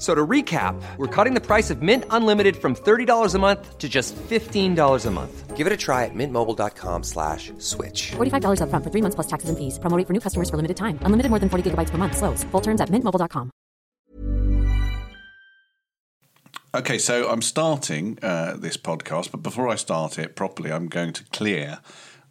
F- So to recap, we're cutting the price of Mint Unlimited from $30 a month to just $15 a month. Give it a try at mintmobile.com slash switch. $45 upfront for three months plus taxes and fees. Promo rate for new customers for limited time. Unlimited more than 40 gigabytes per month. Slows. Full terms at mintmobile.com. Okay, so I'm starting uh, this podcast, but before I start it properly, I'm going to clear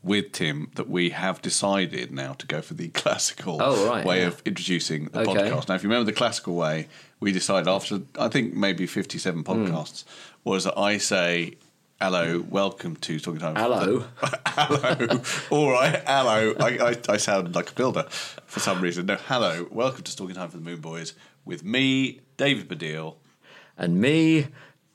with Tim that we have decided now to go for the classical Oh, right, way yeah. of introducing the Okay. podcast. Now, if you remember the classical way, we decided after, I think, maybe 57 Hmm. podcasts, was that I say, hello, welcome to Talking Time. Hello. hello. All right, hello. I, I, I sound like a builder for some reason. No, hello, welcome to Talking Time for the Moon Boys with me, David Baddiel. And me,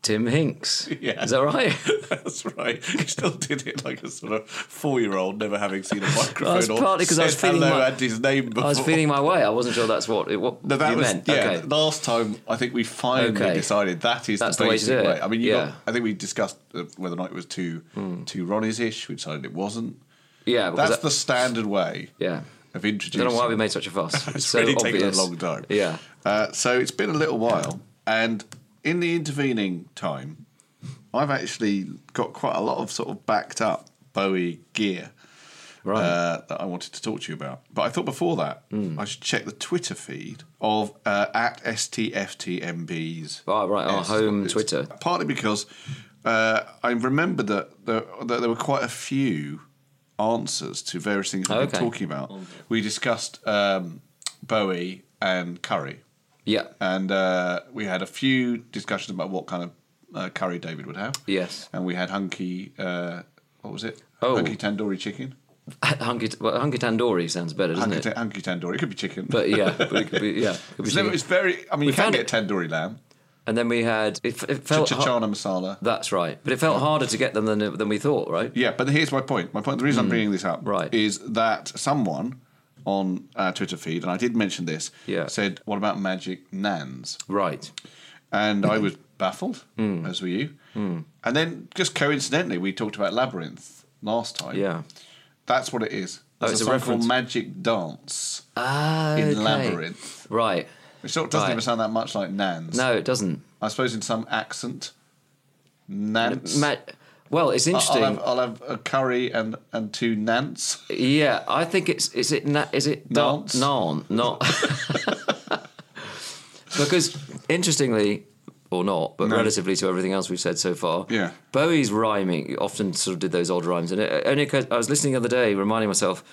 Tim Hinks. Yeah. Is that right? That's right. You still did it like a sort of four-year-old, never having seen a microphone. That's or partly 'cause I was feeling my- and his name before. I was feeling my way. I wasn't sure that's what it what No, that you was meant. yeah. okay. Last time, I think we finally Okay. decided that is That's the the way to basic do way. it. I mean, you Yeah. Got, I think we discussed uh, whether or not it was too too Ronnie's ish. We decided it wasn't. Yeah, That's that- the standard way yeah. of introducing. I don't know why we made such a fuss. It's so really taken a long time. Yeah. Uh, so it's been a little while, and in the intervening time, I've actually got quite a lot of sort of backed up Bowie gear Right. uh, that I wanted to talk to you about. But I thought before that, Hmm. I should check the Twitter feed of uh, at STFTMBs. Oh, right, our Yes, home it's- Twitter. Partly because uh, I remember that there, that there were quite a few answers to various things we've been talking about. We discussed um, Bowie and curry. Yeah. And uh, we had a few discussions about what kind of uh, curry David would have. Yes. And we had hunky, uh, what was it? Oh. Hunky tandoori chicken. hunky, well, hunky tandoori sounds better, doesn't Hunky, it? ta- hunky tandoori. It could be chicken. But yeah, but it could be, yeah. it could be it's, chicken. it's very, I mean, We you can get it- tandoori lamb. And then we had it, it felt Chichana masala. That's right, but it felt harder to get them than than we thought, right? Yeah, but here's my point. My point. The reason I'm bringing this up Hmm. Right. is that someone on our Twitter feed, and I did mention this, Yeah. said, "What about magic nans?" Right. And I was baffled, hmm. as were you. Hmm. And then, just coincidentally, we talked about labyrinth last time. Yeah. that's what it is. Oh, There's it's a a song reference. called Magic Dance Ah. in okay. Labyrinth, Right. which sort of doesn't Right. even sound that much like nans. No, it doesn't. I suppose in some accent, nance. Ma- well, it's interesting. I'll have, I'll have a curry and, and two nants. Yeah, I think it's is it na- is it Nance? non not because interestingly or not, but No. relatively to everything else we've said so far, Yeah. Bowie's rhyming often sort of did those odd rhymes, and it only I was listening the other day, reminding myself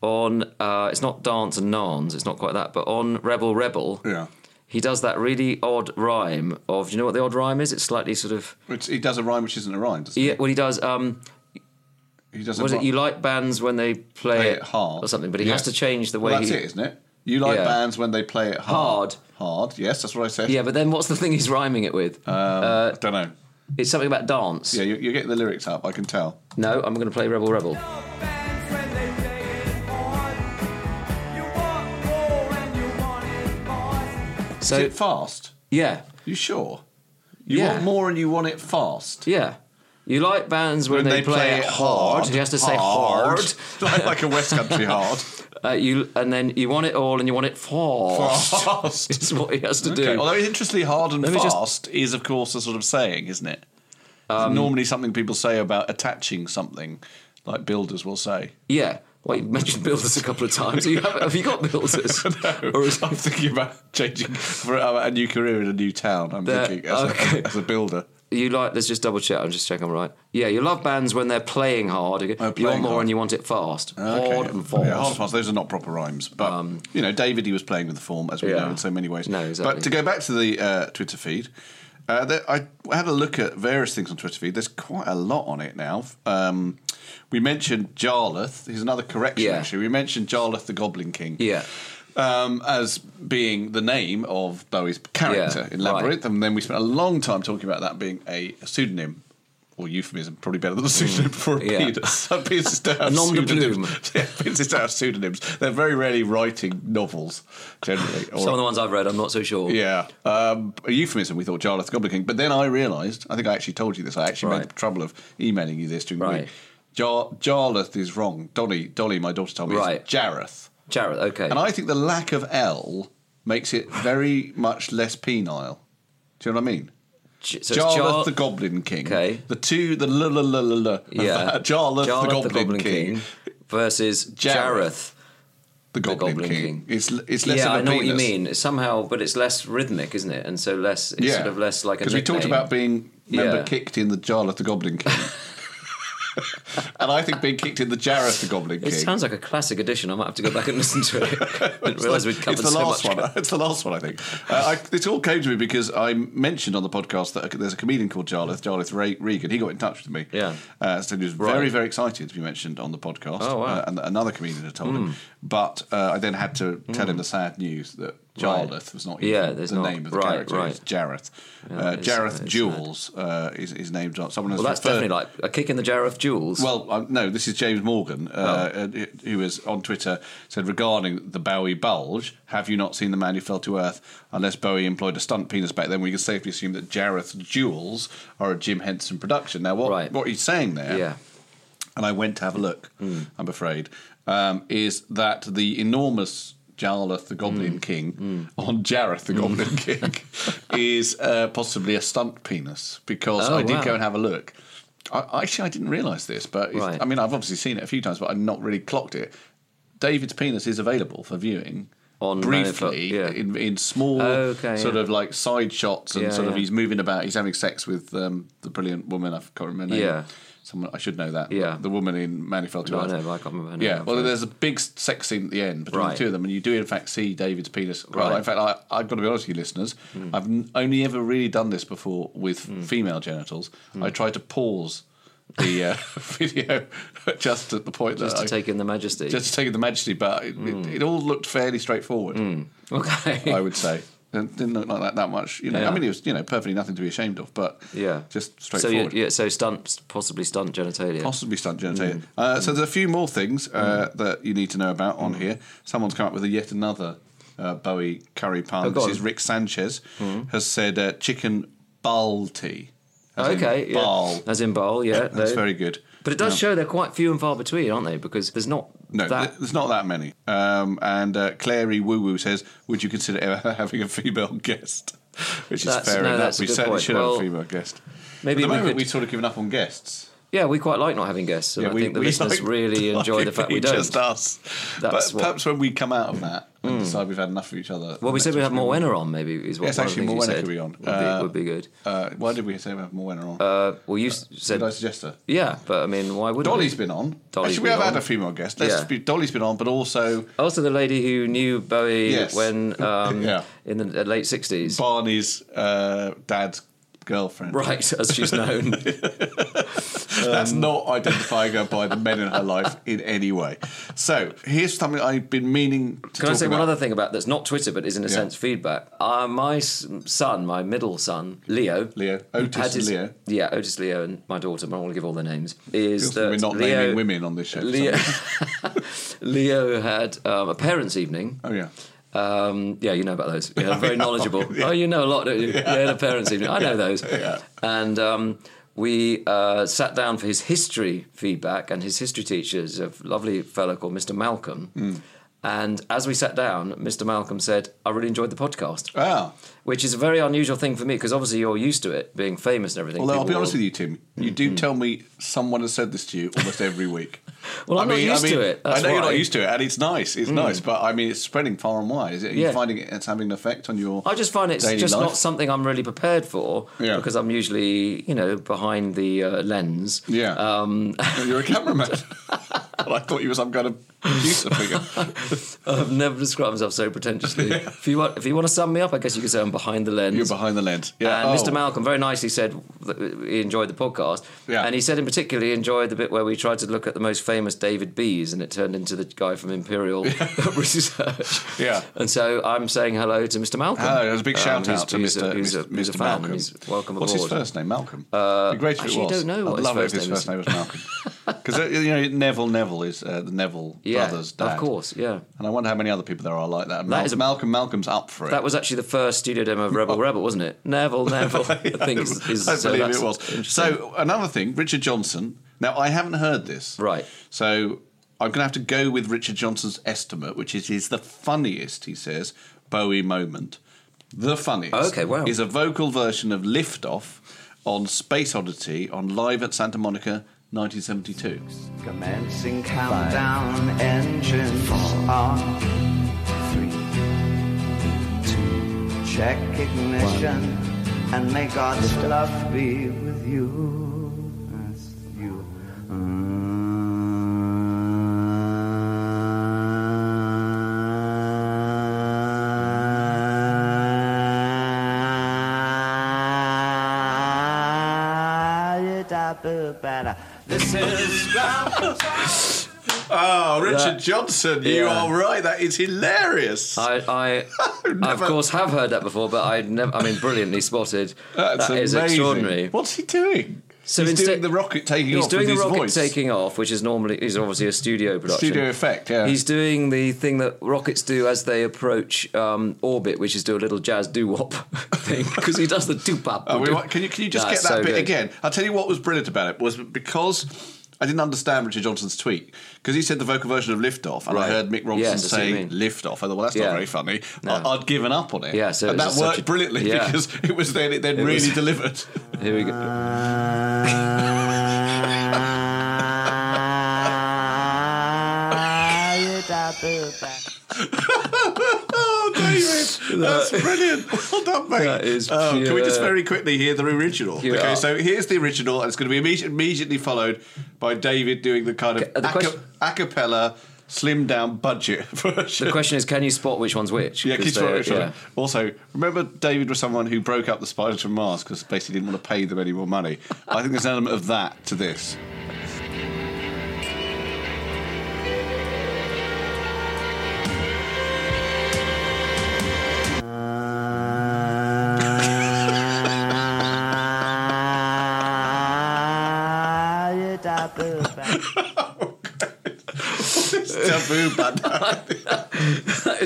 on uh, it's not dance and nans, it's not quite that, but on Rebel Rebel, Yeah. He does that really odd rhyme of do you know what the odd rhyme is? It's slightly sort of Which he does a rhyme which isn't a rhyme, doesn't yeah, what he does. Um, he? He does a was it you like bands when they play, play it hard or something? But he Yes. has to change the way Well, that's he. it, isn't it? You like Yeah. bands when they play it hard. Hard. Hard. Yes, that's what I said. Yeah, but then what's the thing he's rhyming it with? I don't know. it's something about dance. Yeah, you, you're getting the lyrics up. I can tell. No, I'm going to play Rebel Rebel. Is So it fast? yeah, You sure? You Yeah. want more and you want it fast. yeah. You like bands when, they, play, it hard. He has to say hard. like, like a West Country hard. Uh, you and then you want it all and you want it fast. Fast. Is what he has to Okay. do. Although interestingly, hard and Let me just- fast is, of course, a sort of saying, isn't it? It's normally something people say about attaching something, like builders will say. Yeah. Well, you mentioned builders a couple of times. You have, have you got builders? no, Or is I'm thinking about changing for a, a new career in a new town. I'm thinking as, okay. a, as a builder. you like? Let's just double check. I'm just checking. I'm right. Yeah, you love bands when they're playing hard. you Oh, want more hard. and you want it fast. Okay. Hard and fast. Yeah, hard and fast. Those are not proper rhymes. But, you know, David, he was playing with the form, as we Yeah. know, in so many ways. No, exactly. But to go back to the uh, Twitter feed, uh, there, I had a look at various things on Twitter feed. There's quite a lot on it now. Um, we mentioned Jarlath. Here's another correction, Yeah. actually. We mentioned Jarlath the Goblin King. Yeah. um, as being the name of Bowie's character Yeah, in Labyrinth, right. and then we spent a long time talking about that being a, pseudonym. Or euphemism, probably better than a pseudonym for a Mm. Yeah. penis. Penises don't have pseudonyms. Yeah, penises don't have pseudonyms. They're very rarely writing novels, generally. Or- Some of the ones I've read, I'm not so sure. yeah, um, a euphemism. We thought Jarlath the Goblin King, but then I realised. I think I actually told you this. I actually made the trouble of emailing you this during the Right. week. Jar- Jarlath is wrong. Dolly, Dolly, my daughter told me Right. it's Jareth, Jared, okay. and I think the lack of L makes it very much less penile. Do you know what I mean? J- so Jarlath Jar- the Goblin King. Okay. The two, the la la la la la. yeah. Jarlath, the Goblin, King. versus Jareth, Jareth. The Goblin, Goblin King. King. It's it's less yeah, of a I know what you mean. It's somehow, but it's less rhythmic, isn't it? And so less, it's sort of less like a Because we talked about being remember Yeah. kicked in the Jarlath the Goblin King. and I think being kicked in the jar Jareth the Goblin King. It sounds like a classic edition. I might have to go back and listen to it. I didn't realise we'd covered it's the so last much. one. It's the last one, I think. Uh, I, it all came to me because I mentioned on the podcast that there's a comedian called Jarlath, Jarlath Re- Regan. He got in touch with me. Yeah. Uh, so he was very, Right. very excited to be mentioned on the podcast. Oh, wow. Hmm. Uh, and another comedian had told him. But uh, I then had to tell him the sad news that Jarlath was not Yeah, there's the not- name of the right, character. right. It's Jareth. Yeah, uh, it's- Jareth it's Jules uh, is, is named. Someone has Well, that's definitely like a kick in the jar of jewels. well, uh, no, this is James Morgan, uh, uh, who was on Twitter, said regarding the Bowie bulge, have you not seen the man who fell to earth? Unless Bowie employed a stunt penis back then, we can safely assume that Jareth Jewels are a Jim Henson production. Now, what, Right. what he's saying there, yeah. and I went to have a look, I'm afraid, um, is that the enormous Jarlath the Goblin King on Jareth the Goblin King is uh, possibly a stunt penis because Oh, I did wow. go and have a look. I, actually, I didn't realise this, but Right. I mean, I've obviously seen it a few times, but I've not really clocked it. David's penis is available for viewing. On briefly yeah. in, in small Okay, sort yeah. of like side shots and Yeah, sort of yeah. he's moving about he's having sex with um, the brilliant woman I can't remember her name. Someone I should know that Yeah. the woman in Man Who Fell to No, I know, but I can't remember her yeah well there's a big sex scene at the end between the two of them and you do in fact see David's penis Well, in fact I, I've got to be honest with you listeners Hmm. I've n- only ever really done this before with female genitals Hmm. I tried to pause the uh, video just at the point that Just to I, take in the majesty. just to take in the majesty but it, Hmm. it, it all looked fairly straightforward okay. I would say. It didn't look like that that much. You know, Yeah. I mean, it was you know perfectly nothing to be ashamed of, but yeah. just So straightforward. yeah, so stunt, possibly stunt genitalia. Possibly stunt genitalia. Mm. Uh, so there's a few more things uh, that you need to know about on here. Someone's come up with a yet another uh, Bowie curry pun. Oh, this. Mm. is Rick Sanchez has said uh, chicken balti. As in okay. Yeah. Bal. As in bowl, yeah. That's no. very good. But it does show they're quite few and far between, aren't they? Because there's not No, that. there's not that many. Um, and uh, Clary Woo Woo says, "Would you consider ever having a female guest?" Which is That's- fair no, enough. we certainly point. should have a female guest. maybe At the we moment, could- we've sort of given up on guests. yeah, we quite like not having guests. And I think the listeners like- really enjoy like the fact we don't. Just us. That's but what- perhaps when we come out of that and decide we've had enough of each other. Well, we said we'd have Morwenna on, maybe, is what Yes, actually, the things you Morwenna could be on. Would, be, Uh, would be good. Uh, why did we say we have Morwenna on? Uh, well, you s- said. did I suggest her? Yeah, but I mean, why wouldn't Dolly's we? been on. Dolly's actually, we have had a female guest. Let's Yeah. be, Dolly's been on, but also Also, the lady who knew Bowie Yes. when um, Yeah. in the uh, late sixties, Barney's uh, dad's girlfriend. right? As she's known. That's not identifying her by the men in her life in any way. So here's something I've been meaning to Can I say about. one other thing about that's not Twitter, but is in a Yeah. sense feedback? Uh, my son, my middle son, Leo, Leo. Otis his- Leo. yeah, Otis Leo, and my daughter. But I don't want to give all their names. Is that we're not Leo, naming women on this show. Leo. Leo had um, a parents' evening. Oh yeah. Um, yeah, you know about those. Yeah, very knowledgeable. Oh, you know a lot, don't you? Yeah, the parents' evening. I know those. And um, we uh, sat down for his history feedback, and his history teacher is a lovely fellow called Mr. Malcolm. Hmm. And as we sat down, Mr. Malcolm said, "I really enjoyed the podcast," Ah. which is a very unusual thing for me because obviously you're used to it, being famous and everything. Although I'll be honest will- with you, Tim, you do tell me someone has said this to you almost every week. Well, I'm not used to it, I that's know you're not used to it, and it's nice. It's nice, but I mean, it's spreading far and wide. Is it? Are you Yeah. finding it's having an effect on your? I just find it's just life? not something I'm really prepared for Yeah. because I'm usually, you know, behind the uh, lens. Yeah. Um, You're a cameraman. I thought you were some kind of producer figure. I've never described myself so pretentiously. If you want, if you want to sum me up, I guess you could say I'm behind the lens. You're behind the lens. Yeah. And Oh. Mr. Malcolm very nicely said that he enjoyed the podcast. Yeah. And he said in particular he enjoyed the bit where we tried to look at the most famous David Bees and it turned into the guy from Imperial Research. Yeah. And so I'm saying hello to Mr. Malcolm. Hello, there's a big Um, shout he's- out to Mr. A, he's, a, a Mr. Malcolm. welcome What's aboard. his first name? Malcolm. Uh, great if actually, it was. don't know what I'd his love it if his first name was Malcolm. Because you know Neville Neville is uh, the Neville Yeah, brothers' dad. of course, yeah. And I wonder how many other people there are like that. That Mal- is a- Malcolm Malcolm's up for it. That was actually the first studio demo of Rebel Rebel, wasn't it? Neville, Neville. I think is, is, I so believe it was. So another thing, Richard Johnson. Now I haven't heard this. Right. So I'm going to have to go with Richard Johnson's estimate, which is is the funniest. He says Bowie moment. The funniest. Okay, wow. Is a vocal version of Lift Off on Space Oddity on live at Santa Monica, 1972. Commencing countdown, engines on. Check ignition, and may God's love be with you. This is ground Oh, Richard That- Johnson, you yeah. are right. That is hilarious. I, I, I of course have heard that before, but I never. I mean, brilliantly spotted. That's That is amazing. extraordinary. What's he doing? So he's instead- doing the rocket taking He's off He's doing the rocket voice. taking off, which is normally is obviously a studio production. Studio effect, yeah. He's doing the thing that rockets do as they approach um, orbit, which is do a little jazz doo wop thing because he does the doo pop. Oh, we can you can you just That's get that so bit good. again? I'll tell you what was brilliant about it was because I didn't understand Richard Johnson's tweet because he said the vocal version of Lift Off, and I heard Mick Ronson Yeah, that's what you say mean. Lift Off. I thought, well, that's Yeah. not very funny. No. I, I'd given up on it. Yeah, so and that worked a- brilliantly yeah. because it was then it then It really was- delivered. Here we go. Oh, David, that's brilliant. Well done, mate. That is Oh, can we just very quickly hear the original? Here we okay, are. so here's the original, and it's going to be immediate, immediately followed by David doing the kind of Okay, the a, question- a cappella, slimmed down budget version. The question is, can you spot which one's which? Yeah, kids they're- wrote it. yeah. Also, remember David was someone who broke up the spiders from Mars because basically didn't want to pay them any more money. I think there's an element of that to this.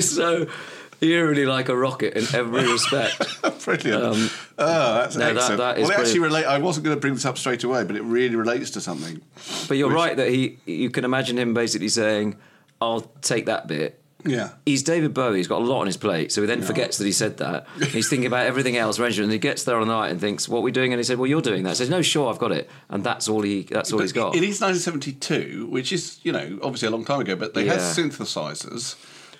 so eerily like a rocket in every respect. Brilliant. Um, oh, that's no, that- excellent. that is well, it actually relate. I wasn't going to bring this up straight away, but it really relates to something. But you're Which- right that he. You can imagine him basically saying, "I'll take that bit." Yeah. He's David Bowie. He's got a lot on his plate, so he then forgets that he said that. He's thinking about everything else, arrangement, and he gets there on the night and thinks, "What are we doing?" And he said, "Well, you're doing that." He says, "No, sure, I've got it," and that's all he. That's all he's got. It is 1972, which is you know obviously a long time ago, but they had synthesizers.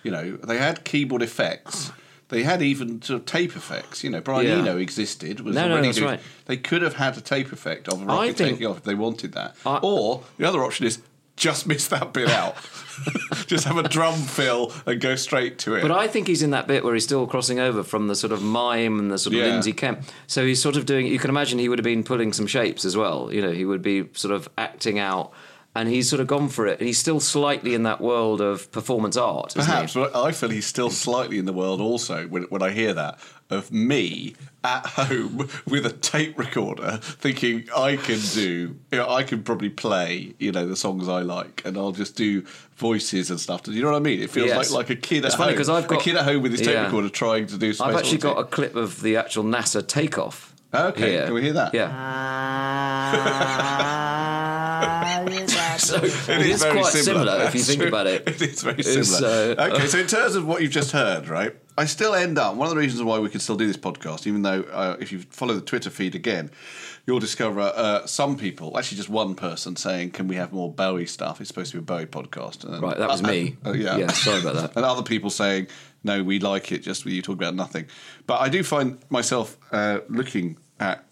You know, they had keyboard effects. They had even sort of tape effects. You know, Brian Yeah. Eno existed. Was No, no, already that's doing- right. They could have had a tape effect of a rocket think- taking off if they wanted that. I- or the other option is just miss that bit out. just have a drum fill and go straight to it. But I think he's in that bit where he's still crossing over from the sort of mime and the sort of Yeah. Lindsay Kemp. So he's sort of doing. You can imagine he would have been pulling some shapes as well. You know, he would be sort of acting out, and he's sort of gone for it. And he's still slightly in that world of performance art. isn't he? Perhaps, but I feel he's still slightly in the world also when, when I hear that of me at home with a tape recorder thinking I can do, you know, I can probably play, you know, the songs I like and I'll just do voices and stuff. Do you know what I mean? It feels Yes. like, like a kid It's at funny home. 'cause I've got- a kid at home with his tape Yeah. recorder trying to do Space I've actually got a clip of the actual NASA takeoff. Okay, here. can we hear that? Yeah. Ah. So it is, very quite similar, if you think true. about it. It is very similar. uh, okay, so in terms of what you've just heard, right, I still end up, one of the reasons why we can still do this podcast, even though uh, if you follow the Twitter feed again, you'll discover uh, some people, actually just one person, saying, Can we have more Bowie stuff? It's supposed to be a Bowie podcast. And, Right, that was me. uh, yeah. Yeah, sorry about that. and other people saying, No, we like it, just you talk about nothing. But I do find myself uh, looking at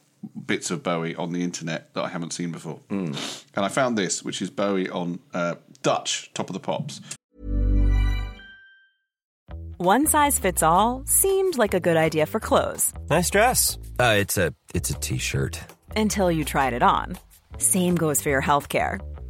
bits of Bowie on the internet that I haven't seen before. Hmm. And I found this, which is Bowie on uh, Dutch Top of the Pops. One size fits all seemed like a good idea for clothes Nice dress. Uh, it's a it's a t-shirt. until you tried it on. Same goes for your healthcare.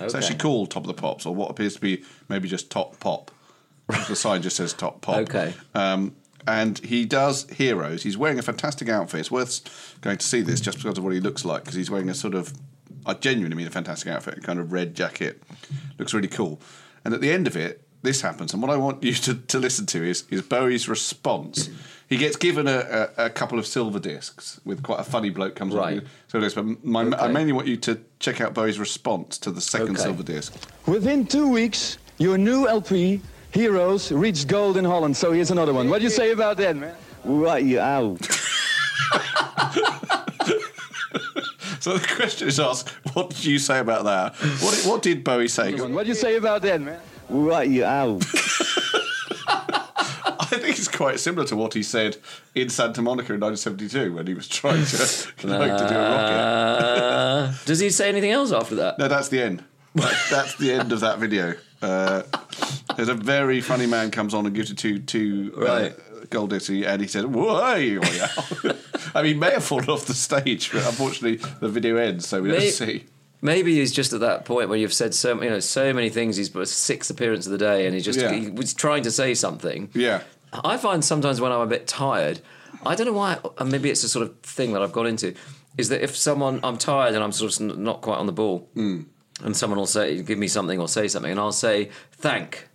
It's actually called Top of the Pops, or what appears to be maybe just Top Pop. the sign just says Top Pop. Okay. Um, and he does heroes. He's wearing a fantastic outfit. It's worth going to see this just because of what he looks like, because he's wearing a sort of, I genuinely mean a fantastic outfit, a kind of red jacket. Looks really cool. And at the end of it, this happens. And what I want you to, to listen to is, is Bowie's response. He gets given a, a, a couple of silver discs with quite a funny bloke comes Right. on. So this, but my, I mainly want you to check out Bowie's response to the second Okay. silver disc. Within two weeks, your new LP, Heroes, reached gold in Holland. So here's another one. What do you say about that, man? Right, you out. So the question is asked, what did you say about that? What, what did Bowie say? What do you say about that, man? Right, you out. I think it's quite similar to what he said in Santa Monica in 1972 when he was trying to, like, to do a rocket. Uh, does he say anything else after that? No, that's the end. That- that's the end of that video. Uh, there's a very funny man comes on and gives it to to uh, Right. Gold Ditty, and he said, "Whoa!" I mean, he may have fallen off the stage, but unfortunately, the video ends, so we don't see. Maybe he's just at that point where you've said so you know so many things. He's a sixth appearance of the day, and he just Yeah. he was trying to say something. Yeah. I find sometimes when I'm a bit tired, I don't know why, and maybe it's a sort of thing that I've got into, is that if someone I'm tired and I'm sort of not quite on the ball, Hmm. and someone will say give me something or say something, and I'll say thank.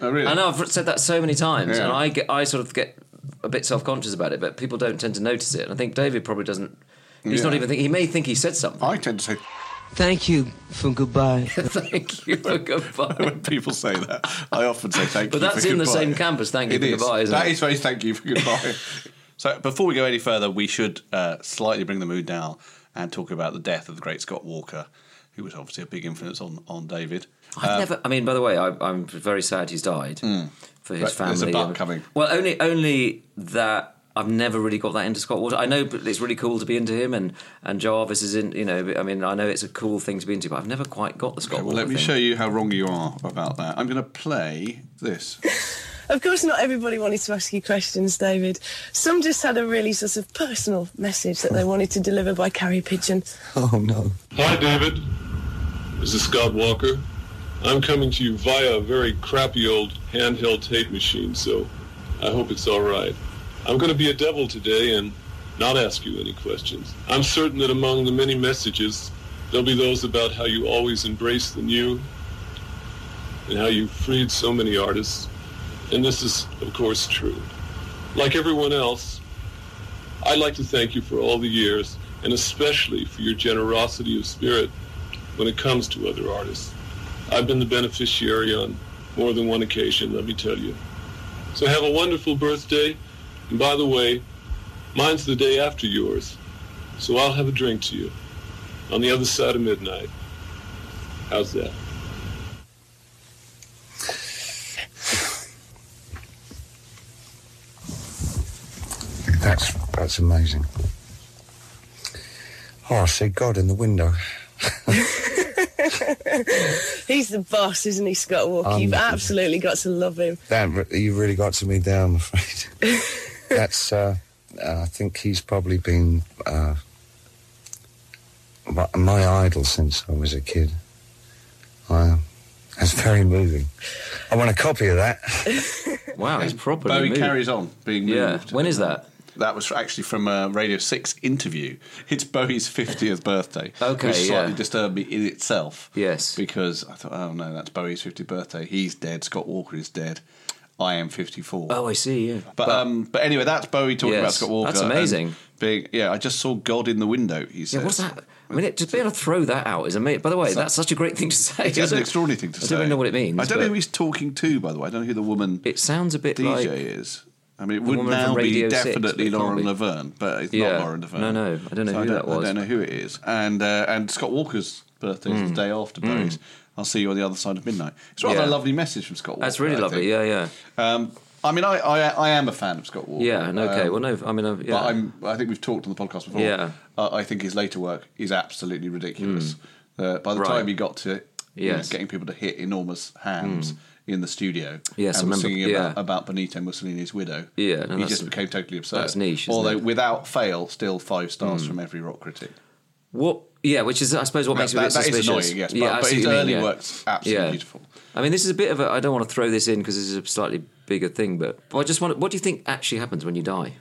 Oh, really? I know I've said that so many times, Yeah. and I get I sort of get a bit self conscious about it, but people don't tend to notice it. And I think David probably doesn't. He's not even think. He may think he said something. I tend to say Thank you for goodbye. Thank you for goodbye. when people say that, I often say thank But you. But that's for in the same campus. Thank you It for is. goodbye. Isn't That it? is very thank you for goodbye. so before we go any further, we should uh, slightly bring the mood down and talk about the death of the great Scott Walker, who was obviously a big influence on on David. I've never. I mean, by the way, I, I'm very sad he's died for his Right, family. there's a but coming. Well, only only that I've never really got that into Scott Walker. I know it's really cool to be into him, and and Jarvis is in. You know, I mean, I know it's a cool thing to be into, but I've never quite got the Scott Okay, well, Walker. let me thing. show you how wrong you are about that. I'm going to play this. Of course, not everybody wanted to ask you questions, David. Some just had a really sort of personal message that they wanted to deliver by carrier pigeon. Oh, no. Hi, David. This is Scott Walker. I'm coming to you via a very crappy old handheld tape machine, so I hope it's all right. I'm going to be a devil today and not ask you any questions. I'm certain that among the many messages, there'll be those about how you always embrace the new and how you freed so many artists. And this is, of course, true. Like everyone else, I'd like to thank you for all the years, and especially for your generosity of spirit when it comes to other artists. I've been the beneficiary on more than one occasion, let me tell you. So have a wonderful birthday. And by the way, mine's the day after yours, so I'll have a drink to you on the other side of midnight. How's that? That's that's amazing. Oh, I see God in the window. He's the boss, isn't he, Scott Walker? Um, You've absolutely got to love him. Damn, you really got to me there, I'm afraid. That's. Uh, uh, I think he's probably been uh, my, my idol since I was a kid. Uh, that's very moving. I want a copy of that. Wow, he's properly Bowie moved. carries on being Yeah. When is that? That was actually from a Radio 6 interview. It's Bowie's 50th birthday. Okay, Which slightly yeah. disturbed me in itself. Yes. Because I thought, oh no, that's Bowie's 50th birthday. He's dead. Scott Walker is dead. I am 54. Oh, I see. Yeah. But, um, but anyway, that's Bowie talking about Scott Walker. that's amazing. Being, yeah, I just saw God in the window. He says. Yeah, what's that? I mean, it, just be able to throw that out is amazing. By the way, that's such a great thing to say. It I an don't- extraordinary thing to I say. don't really know what it means. I don't know who he's talking to, by the way. I don't know who the woman It sounds a bit DJ like is. I mean, it would now be 6, definitely but it can't Lauren be. Laverne, but it's Yeah. not Lauren Laverne. No, no, I don't know So who that was. I don't know who it is. And uh, and Scott Walker's birthday is Mm. the day after Mm. I'll see you on the other side of midnight. It's rather Yeah. a lovely message from Scott Walker. That's really I lovely. think. Yeah, yeah. Um, I mean, I, I I am a fan of Scott Walker. Yeah, okay. Um, well, no, I mean, uh, yeah. But I'm, I think we've talked on the podcast before. Yeah. Uh, I think his later work is absolutely ridiculous. Uh, by the Mm. Right. time he got to you know, Yes. getting people to hit enormous hands in the studio Yes, I and was remember- singing yeah. about, about Benito Mussolini's widow, Yeah, no, he just became totally absurd. that's niche, Although it? without fail, still five stars Mm. from every rock critic. What? Yeah, which is, I suppose, what That- makes it a bit that- that is suspicious. annoying, yes, yeah, but- I but see his early yeah. work's absolutely beautiful. I mean, this is a bit of a. I don't want to throw this in because this is a slightly bigger thing, but, but I just want. What do you think actually happens when you die?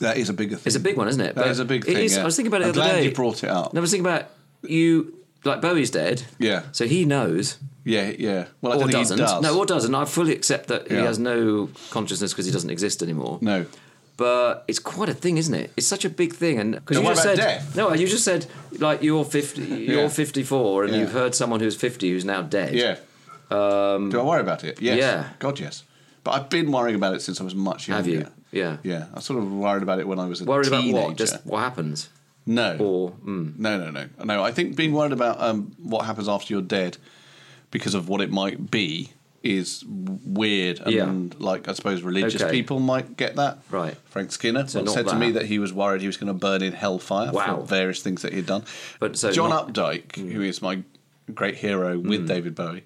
That is a bigger thing. It's a big one, isn't it? That But is a big thing, is- yeah. I was thinking about it I'm the other glad day. you brought it up. No, I was thinking about you. Like Bowie's dead. Yeah. So he knows. Yeah, yeah. Well, I or doesn't. does. No, or doesn't. I fully accept that he has no consciousness because he doesn't exist anymore. No. But it's quite a thing, isn't it? It's such a big thing, and because you just said death? no, you just said like you're fifty, you're Yeah. fifty-four, and Yeah. you've heard someone who's fifty who's now dead. Yeah. Um, Do I worry about it? Yes. Yeah. God, yes. But I've been worrying about it since I was much younger. Have you? Yeah. Yeah. I sort of worried about it when I was a Worried about what? Just what happens? No. Or mm. No, no, no. No, I think being worried about um, what happens after you're dead because of what it might be is weird and Yeah. like I suppose religious Okay. people might get that. Right. Frank Skinner So said to me that he was worried he was going to burn in hellfire Wow. for various things that he'd done. But so John not- Updike, who is my great hero with David Bowie,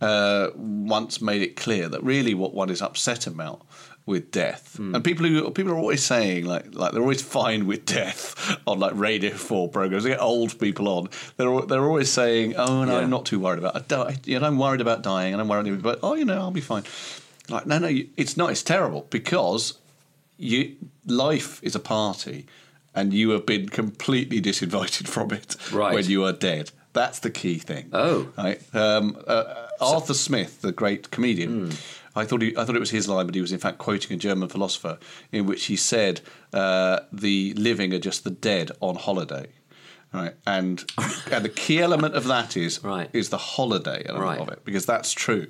uh, once made it clear that really what one is upset about with death, and people who people are always saying like like they're always fine with death on like Radio Four programs. They get old people on. They're they're always saying, "Oh no, Yeah. I'm not too worried about. I die, you know, I'm worried about dying, and I'm worried about. Oh, you know, I'll be fine." Like no, no, you, it's not. It's terrible because you life is a party and you have been completely disinvited from it Right. when you are dead that's the key thing Oh. right um, uh, arthur smith the great comedian Hmm. I thought he, I thought it was his line, but he was in fact quoting a German philosopher in which he said, uh, "The living are just the dead on holiday." Right, and and the key element of that is Right. is the holiday element Right. of it because that's true.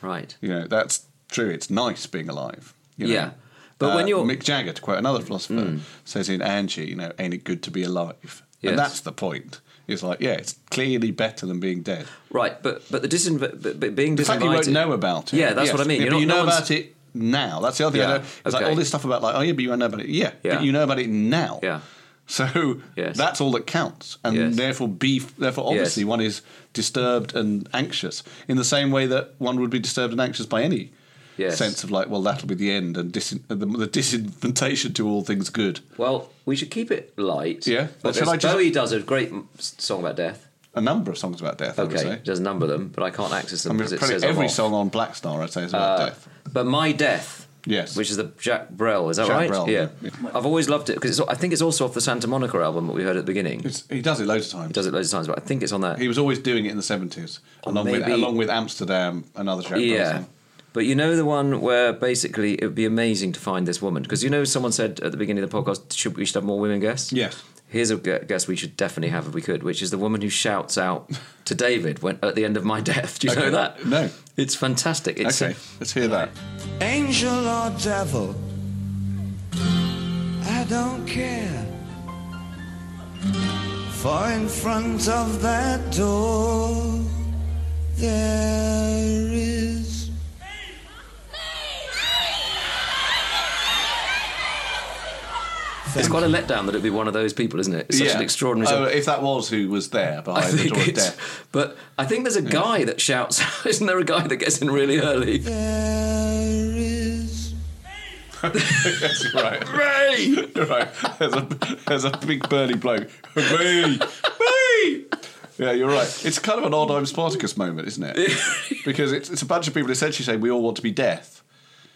Right. You know, that's true. It's nice being alive. you know. Yeah. But when Uh, you're- Mm. Mick Jagger, to quote another philosopher, says in Angie, you know, ain't it good to be alive? Yes. And that's the point. It's like, yeah, it's clearly better than being dead. Right, but but the disinv- but, but being The fact you won't know about it. Yeah, that's yes. what I mean. Yeah, but you no know about it now. That's the other thing I Yeah, know. It's like all this stuff about like, oh yeah, but you won't know about it. Yeah, Yeah. but you know about it now. Yeah. So Yes. that's all that counts, and Yes. therefore, be therefore, obviously, one is disturbed and anxious in the same way that one would be disturbed and anxious by any Yes. sense of like, well, that'll be the end, and dis- the, the disinvitation to all things good. Well, we should keep it light. Yeah. But Shall I just- Bowie does a great m- s- song about death. A number of songs about death. I would Okay, say. there's a number of them, but I can't access them I mean, because it probably says I'm every off. song on Blackstar, I'd say, is about Uh, death. But My Death, Yes. which is the Jacques Brel, is that Jack right? Brel, yeah. yeah. I've always loved it because I think it's also off the Santa Monica album that we heard at the beginning. It's, he does it loads of times. He does it loads of times, but I think it's on that. He was always doing it in the seventies, Or along with along with Amsterdam, another Jacques Brel yeah. song. But you know the one where basically it would be amazing to find this woman because you know someone said at the beginning of the podcast should we should have more women guests. Yes. Here's a gu- guest we should definitely have if we could, which is the woman who shouts out to David when at the end of my death. Do you know that? No. It's fantastic. It's Okay, let's hear that. Angel or devil, I don't care. For in front of that door, there is. It's quite a letdown that it'd be one of those people, isn't it? It's such Yeah. an extraordinary. Oh, if that was who was there I behind the think door of it's- death. But I think there's a guy that shouts. Isn't there a guy that gets in really early? There is. That's right. Ray! right. There's a, there's a big burly bloke. Me! Me! Yeah, you're right. It's kind of an odd I'm Spartacus moment, isn't it? because it's, it's a bunch of people essentially saying we all want to be death.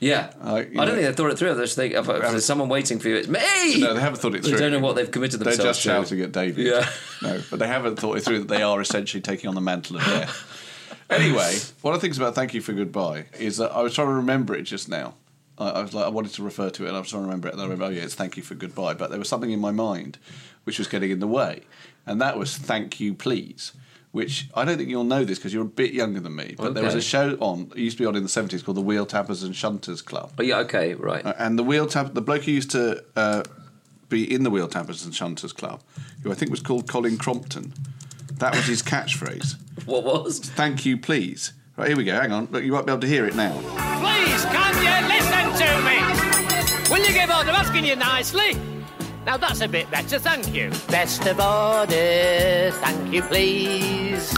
Yeah. Uh, I don't think they thought it through. They just think if, if there's someone waiting for you, it's me. No, they haven't thought it through. They don't know what they've committed themselves. They're just to. shouting at David. Yeah. No, but they haven't thought it through that they are essentially taking on the mantle of death. anyway, one of the things about Thank You for Goodbye is that I was trying to remember it just now. I, I was like, I wanted to refer to it, and I was trying to remember it, and I remember, oh yeah, it's Thank You for Goodbye. But there was something in my mind which was getting in the way, and that was Thank You Please. Which I don't think you'll know this because you're a bit younger than me, but there was a show on. It used to be on in the seventies called the Wheel Tappers and Shunters Club. Oh yeah, okay, right. Uh, and the wheel tap, the bloke who used to uh, be in the Wheel Tappers and Shunters Club, who I think was called Colin Crompton. That was his catchphrase. What was? Thank you, please. Right here we go. Hang on. Look, you won't be able to hear it now. Please, can you listen to me? Will you give order asking you nicely? Now that's a bit better, thank you. Best of orders, thank you, please.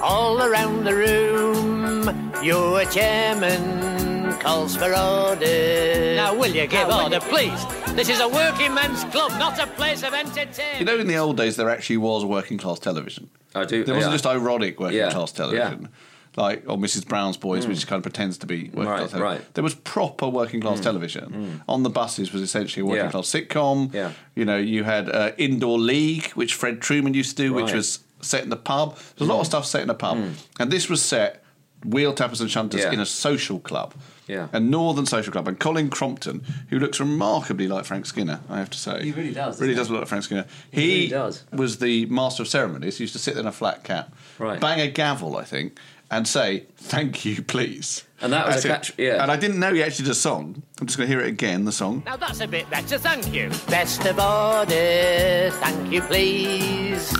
All around the room, your chairman calls for orders. Now, will you give order, please? This is a working men's club, not a place of entertainment. You know, in the old days, there actually was working class television. I do. There wasn't yeah. just ironic working Yeah, class television. Like, or Mrs. Brown's Boys, Mm. which kind of pretends to be working Right, class television. right. There was proper working class Mm, television. On the buses was essentially a working Yeah. class sitcom. Yeah. You know, you had uh, Indoor League, which Fred Trueman used to do, which was set in the pub. There's a lot of stuff set in a pub. And this was set, Wheel Tappers and Shunters. Yeah. in a social club. Yeah. A northern social club. And Colin Crompton, who looks remarkably like Frank Skinner, I have to say. He really does, Really doesn't look like Frank Skinner. He He, really does. was the master of ceremonies. He used to sit in a flat cap, Right. bang a gavel, I think, and say, thank you, please. And that was That's a it. catch- yeah. And I didn't know he actually did a song. I'm just going to hear it again, the song. Now that's a bit better, thank you. Best of orders, thank you, please.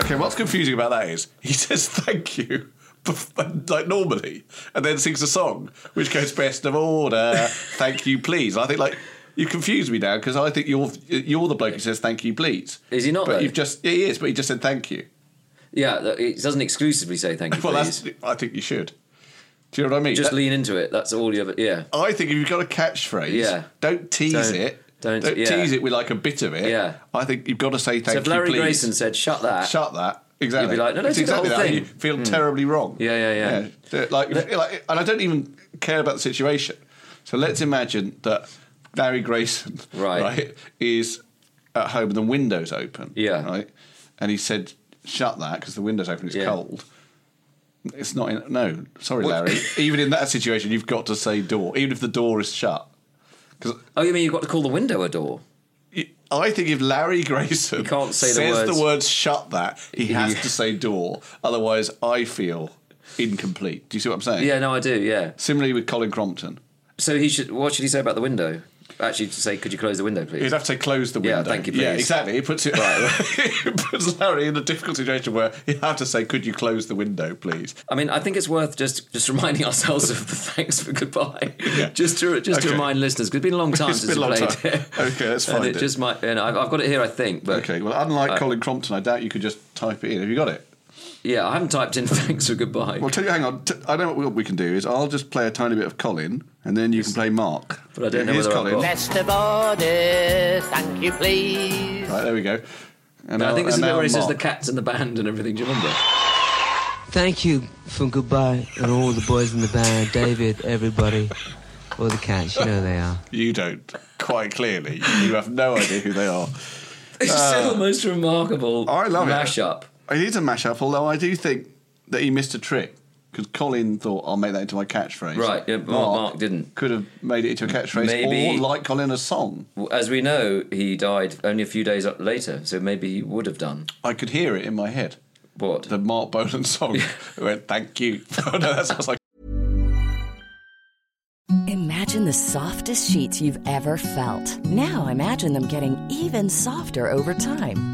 Okay, what's confusing about that is he says thank you, bef- like normally, and then sings a song which goes best of order, thank you, please. I think like you confuse me now because I think you're you're the bloke who says thank you, please. Is he not, But though? you've just yeah, he is, but he just said thank you. Yeah, it doesn't exclusively say thank you, well, please. that's I think you should. Do you know what I mean? Just That- lean into it. That's all you ever. Yeah. I think if you've got a catchphrase, Yeah. don't tease Don't- it. don't- Don't, yeah. tease it with like a bit of it. Yeah. I think you've got to say So thank if you, So Larry please. Grayson said, "Shut that," Shut that. Exactly. You'd be like, no, no, it's do the exactly whole that. thing. You feel Mm. terribly wrong. Yeah, yeah, yeah. Yeah. Like, like, and I don't even care about the situation. So let's imagine that Larry Grayson, Right. is at home and the window's open. Yeah. Right. And he said, "Shut that," because the window's open. It's Yeah. cold. It's not. In, no, sorry, What- Larry. even in that situation, you've got to say door, even if the door is shut. Because Oh, you mean you've got to call the window a door? I think if Larry Grayson He can't say the says words- the words "shut that," he has to say "door." Otherwise, I feel incomplete. Do you see what I'm saying? Yeah, no, I do. Yeah. Similarly with Colin Crompton, So he should. What should he say about the window? Actually, to say, could you close the window, please? You'd have to say "close the window." Yeah, thank you, Yeah, exactly. It puts it right it puts Larry in a difficult situation where you have to say, "Could you close the window, please?" I mean, I think it's worth just just reminding ourselves of the thanks for goodbye, just to just to remind listeners because it's been a long time It's since we played time. it. Okay, let's and find it. it. just might. And I've, I've got it here, I think. But Okay. Well, unlike Uh, Colin Crompton, I doubt you could just type it in. Have you got it? Yeah, I haven't typed in thanks for goodbye. Well, tell you, hang on. T- I know what we can do is I'll just play a tiny bit of Colin, and then you can play Marc. But I don't know Here's whether I've Colin. got- Best of orders, thank you, please. Right, there we go. And I now- think this is and the bit now where he says the Marc. cats and the band and everything. Do you remember? Thank you for goodbye and all the boys in the band, David, everybody, all the cats, you know they are. You don't quite clearly. You have no idea who they are. It's still uh, the most remarkable I love mashup. It. It is a mashup, although I do think that he missed a trick because Colin thought I'll make that into my catchphrase. Right, yeah, Marc- Marc didn't. Could have made it into a catchphrase, Maybe- or like Colin a song. As we know, he died only a few days later, so maybe he would have done. I could hear it in my head. What? The Marc Bolan song. Went, thank you. oh, no, that sounds like. Imagine the softest sheets you've ever felt. Now imagine them getting even softer over time.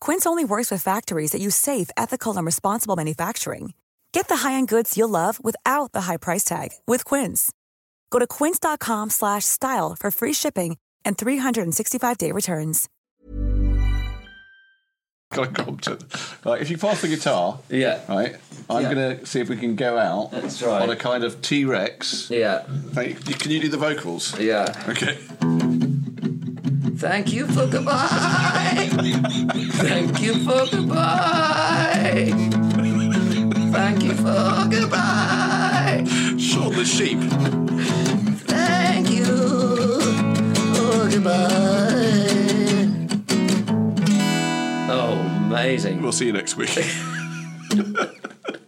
Quince only works with factories that use safe, ethical, and responsible manufacturing. Get the high-end goods you'll love without the high price tag with Quince. Go to quince.com slash style for free shipping and 365-day returns. Got to come to. Right, if you pass the guitar, yeah, right, I'm Yeah. going to see if we can go out That's right. on a kind of T Rex. Yeah. Thank you. Can you do the vocals? Yeah. Okay. Thank you for goodbye. Thank you for goodbye. Thank you for goodbye. Shaun the sheep. Thank you for goodbye. Oh, amazing. We'll see you next week.